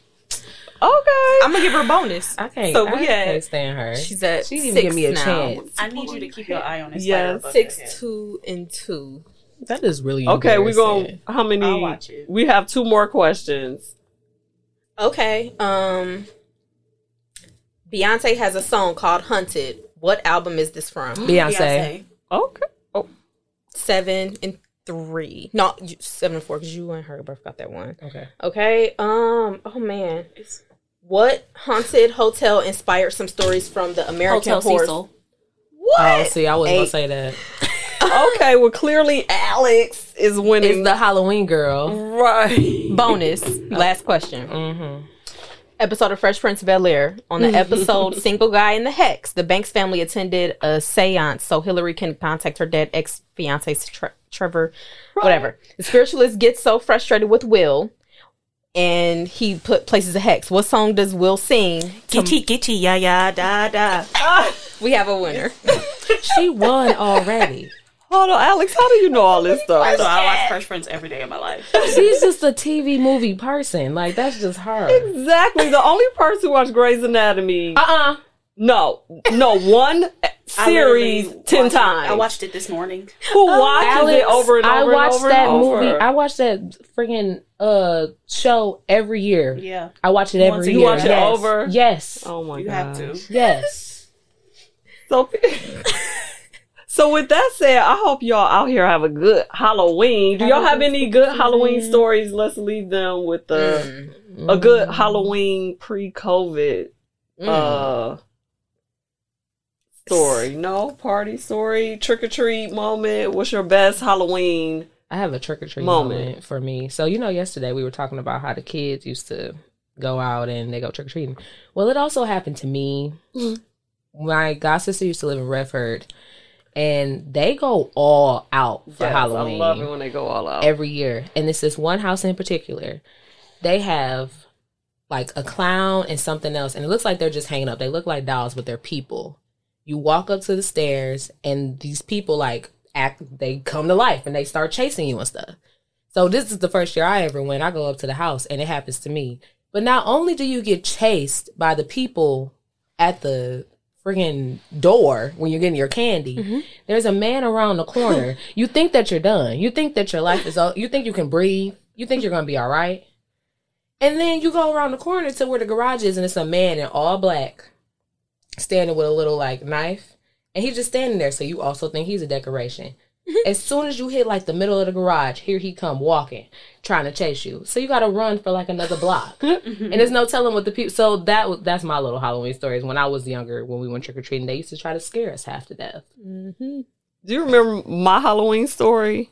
Okay. I'm gonna give her a bonus. I can't. So I we had- can't stand her. She's at She six didn't even give me a now. chance. I need you to keep your eye on this. Yes. spider, Six, okay. two, and two. That is really Okay, we're gonna how many I'll watch it. We have two more questions. Okay. Um, Beyonce has a song called "Haunted." What album is this from? Beyonce. Beyonce. Okay. Oh, Seven and three. No, you- seven and four because you and her both got that one. Okay. Okay. Um. Oh man. What haunted hotel inspired some stories from the American Hotel Horror? Cecil. What? Oh, see, I wasn't Eight. gonna say that. okay. Well, clearly Alex is winning. It's the Halloween girl. right. Bonus. Last question. Mm-hmm. Episode of Fresh Prince of Bel Air. On the mm-hmm. episode Single Guy in the Hex, the Banks family attended a seance so Hilary can contact her dead ex fiance, Tre- Trevor, whatever. The spiritualist gets so frustrated with Will and he put places a hex. What song does Will sing? Gitchy, gitchy, ya, ya, da, da. We have a winner. She won already. Hold on, Alex. How do you know all this stuff? So I watch Fresh Prince every day of my life. She's just a TV movie person. Like that's just her. Exactly. The only person who watched Grey's Anatomy. Uh uh No, no, one series ten watched it- times. I watched it this morning. Who watches it over and over I watched and over that and over? movie. I watched that freaking uh show every year. Yeah. I watch it every Once year. year. You watch it yes. over? Yes. oh my god. You god. have to. Yes. So, so with that said, I hope y'all out here have a good Halloween. Do y'all have any good Halloween stories? Let's leave them with the mm. a good Halloween pre-COVID mm. uh story. No party story, trick or treat moment. What's your best Halloween I have a trick or treat Moment. moment. for me. So you know, yesterday we were talking about how the kids used to go out and they go trick or treating. Well, it also happened to me. Mm-hmm. My god sister used to live in Redford, and they go all out for Yes, Halloween I love it when they go all out. every year. And it's this one house in particular. They have like a clown and something else, and it looks like they're just hanging up. They look like dolls, but they're people. You walk up to the stairs, and these people like act. They come to life, and they start chasing you and stuff. So this is the first year I ever went. I go up to the house, and it happens to me. But not only do you get chased by the people at the friggin' door when you're getting your candy, mm-hmm. there's a man around the corner. you think that you're done. You think that your life is. all, You think you can breathe. You think you're gonna be all right. And then you go around the corner to where the garage is, and it's a man in all black, standing with a little like knife, and he's just standing there. So you also think he's a decoration. As soon as you hit like the middle of the garage, here he come walking, trying to chase you. So you got to run for like another block, mm-hmm. and there's no telling what the people. So that was that's my little Halloween stories. When I was younger, when we went trick or treating, they used to try to scare us half to death. Mm-hmm. Do you remember my Halloween story,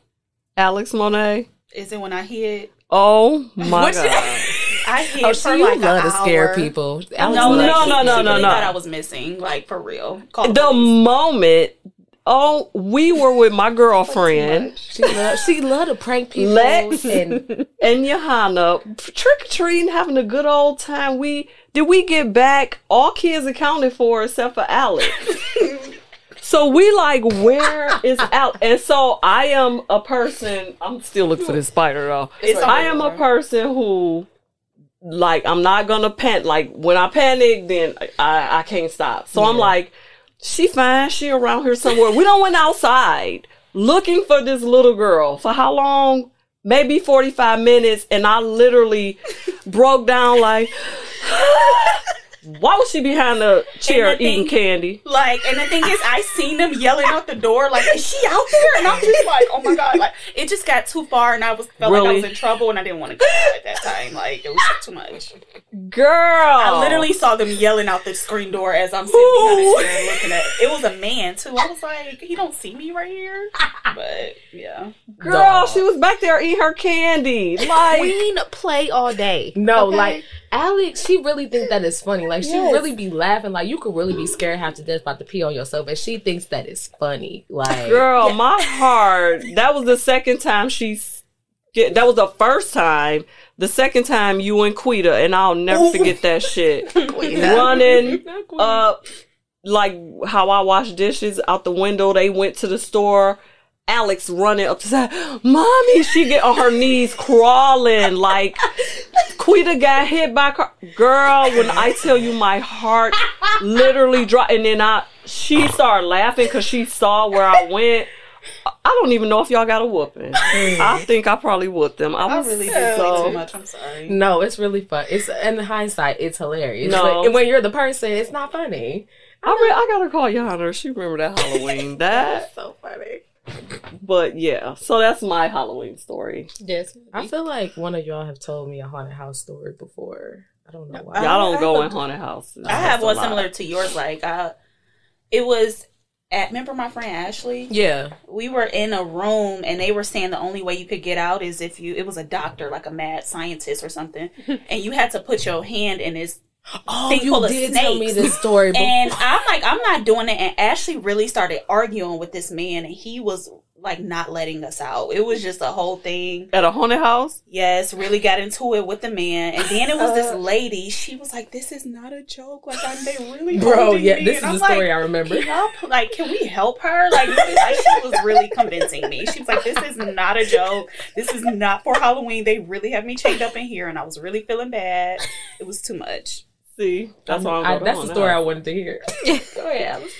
Alex Monet? Is it when I hit? Oh my god! I hid Oh, for she like love an to scare hour. people. No, Alex no, loves no, to no, she no, really no. Thought I was missing, like for real. Call the police. moment, oh, we were with my girlfriend She loved she to prank people. Lex and and Johanna trick or treating, having a good old time. We did we get back all kids accounted for except for Alex. So we like, where is Alex? And so I am a person. I'm still looking for this spider though. It's I am a person who, like, I'm not gonna panic. Like when I panic, then I I can't stop. So I'm like, she fine. She around here somewhere. We don't went outside looking for this little girl for how long? Maybe 45 minutes, and I literally broke down like. Why was she behind the chair the eating thing- candy? Like, and the thing is, I seen them yelling out the door, like, "Is she out there?" And I'm just like, "Oh my god!" Like, it just got too far, and I was felt like I was in trouble, and I didn't want to go at that time. Like, it was too much. Girl, I literally saw them yelling out the screen door as I'm sitting behind the chair looking at. It was a man too. I was like, he don't see me right here. But yeah, girl, Dog. she was back there eating her candy. Like, Queen play all day. no, Okay? like Alex, she really think that is funny. Like she Yes. really be laughing. Like you could really be scared half to death about to pee on yourself, and she thinks that is funny. Like Girl, my heart. That was the second time she's. Get, that was the first time. The second time you and Quita, and I'll never forget that shit. Running up, like how I wash dishes out the window. They went to the store. Alex running up to say, "Mommy!" She get on her knees crawling like Quita got hit by a car. Girl, when I tell you, my heart literally dropped, and then I she started laughing because she saw where I went. I don't even know if y'all got a whooping. Hmm. I think I probably whooped them. I I was really did so too much. I'm sorry. no, it's really fun. It's in hindsight, it's hilarious. No. But when you're the person, it's not funny. I, re- I gotta call Yana. She remember that Halloween. That, So funny. But yeah. So that's my Halloween story. Yes. I feel like one of y'all have told me a haunted house story before. I don't know why. I- Y'all don't I go have in haunted houses. I have one similar to yours. Like, uh, it was at. Remember my friend Ashley? yeah. we were in a room and they were saying the only way you could get out is if you it was a doctor like a mad scientist or something and you had to put your hand in his Oh, thing you full of did tell me snakes. this story. before. and i'm like i'm not doing it and ashley really started arguing with this man and he was like not letting us out it was just a whole thing at a haunted house. yes really got into it with the man and then it was Uh. this lady she was like this is not a joke like I'm, they really Bro, yeah, me. this And is I'm the story like, I remember. help like can we help her like, like she was really convincing me she was like this is not a joke this is not for halloween they really have me chained up in here and i was really feeling bad it was too much See, that's why I'm I, that's the haunted story I wanted to hear. Go ahead, Alice.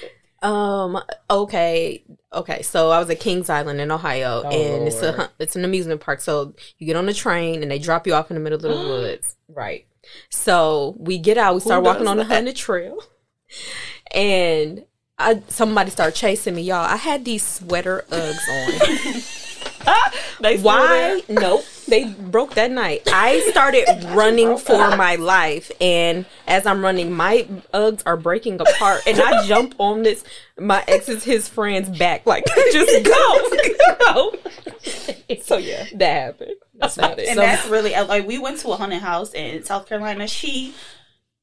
Um. Okay. Okay. So I was at Kings Island in Ohio, Oh, and it's a it's an amusement park. So you get on the train, and they drop you off in the middle of the woods. Right. So we get out, we start does walking on the that? haunted trail, and I somebody started chasing me, y'all. I had these sweater Uggs on. They Why? Nope. They broke that night. I started running for my life, and as I'm running, my Uggs are breaking apart, and I jump on this my ex's his friend's back, like just go, go. So yeah, that happened. That's about it. And that's really like we went to a haunted house in South Carolina. She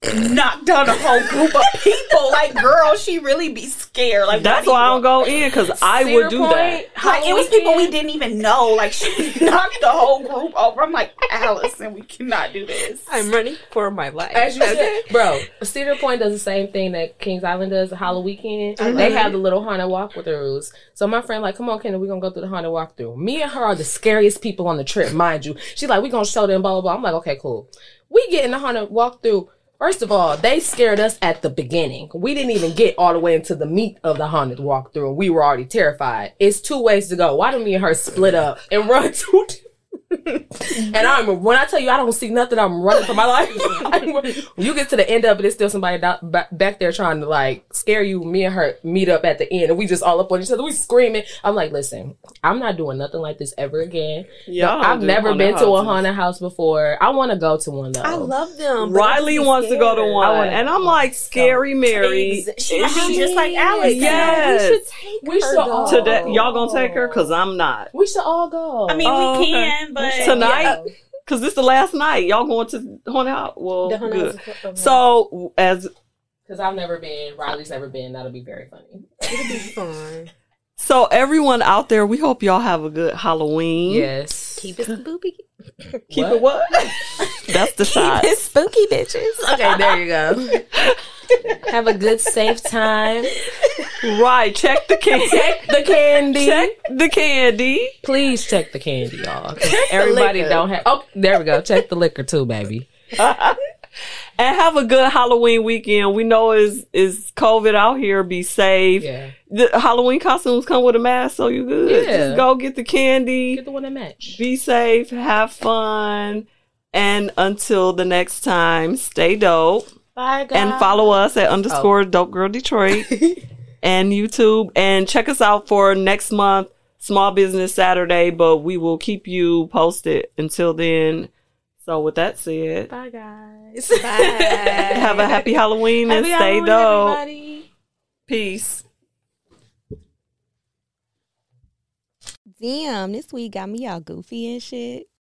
knocked down a whole group of people. Like, girl, she really be scared. Like, That's why I don't go in because I would do Point, that. Like, it was people we didn't even know. Like, she knocked the whole group over. I'm like, Allison, we cannot do this. I'm running for my life. As you said, bro, Cedar Point does the same thing that Kings Island does Halloween weekend. They have the little haunted walkthroughs. So my friend like, come on, Kendall, we're gonna go through the haunted walkthrough. Me and her are the scariest people on the trip, mind you. She's like, we gonna show them blah blah blah. I'm like, okay, cool. We get in the haunted walkthrough. First of all, they scared us at the beginning. We didn't even get all the way into the meat of the haunted walkthrough, we were already terrified. It's two ways to go. Why don't me and her split up and run two? And I'm when I tell you I don't see nothing, I'm running for my life. you get to the end of it, it's still somebody da- ba- back there trying to like scare you. Me and her meet up at the end, and we just all up on each other. We screaming. I'm like, listen, I'm not doing nothing like this ever again. Y'all I've never haunted been to a haunted house before. I want to go to one though. I love them. Riley just be wants to go to one, wanna- and I'm like, Scary Mary. Ex- She would just like Allison. Yes. We should take We her should all- Today, y'all gonna take her? Cause I'm not. We should all go. I mean, Oh, we can. okay. Can, but Tonight? Yeah. Cause this is the last night. Y'all going to haunted house? Well, The haunted good. house okay. So as because I've never been. Riley's never been. That'll be very funny. It'll be fun. So everyone out there, we hope y'all have a good Halloween. Yes. Keep it spooky. Keep it what? That's the shot. Keep it spooky, bitches. Okay, there you go. Have a good, safe time. Right. Check the candy. Check the candy. Check the candy. Please check the candy, y'all. 'cause Everybody liquor. don't have. Oh, there we go. Check the liquor too, baby. And have a good Halloween weekend. We know is is COVID out here. Be safe. Yeah. The Halloween costumes come with a mask, so you good. Yeah. Just go get the candy. Get the one that match. Be safe. Have fun. And until the next time, stay dope. Bye, guys. and follow us at underscore oh. dope girl Detroit and YouTube and check us out for next month small business Saturday, but we will keep you posted until then. So with that said, Bye, guys. Bye. have a happy Halloween and stay Halloween, dope. everybody. Peace. Damn, this week got me all goofy and shit.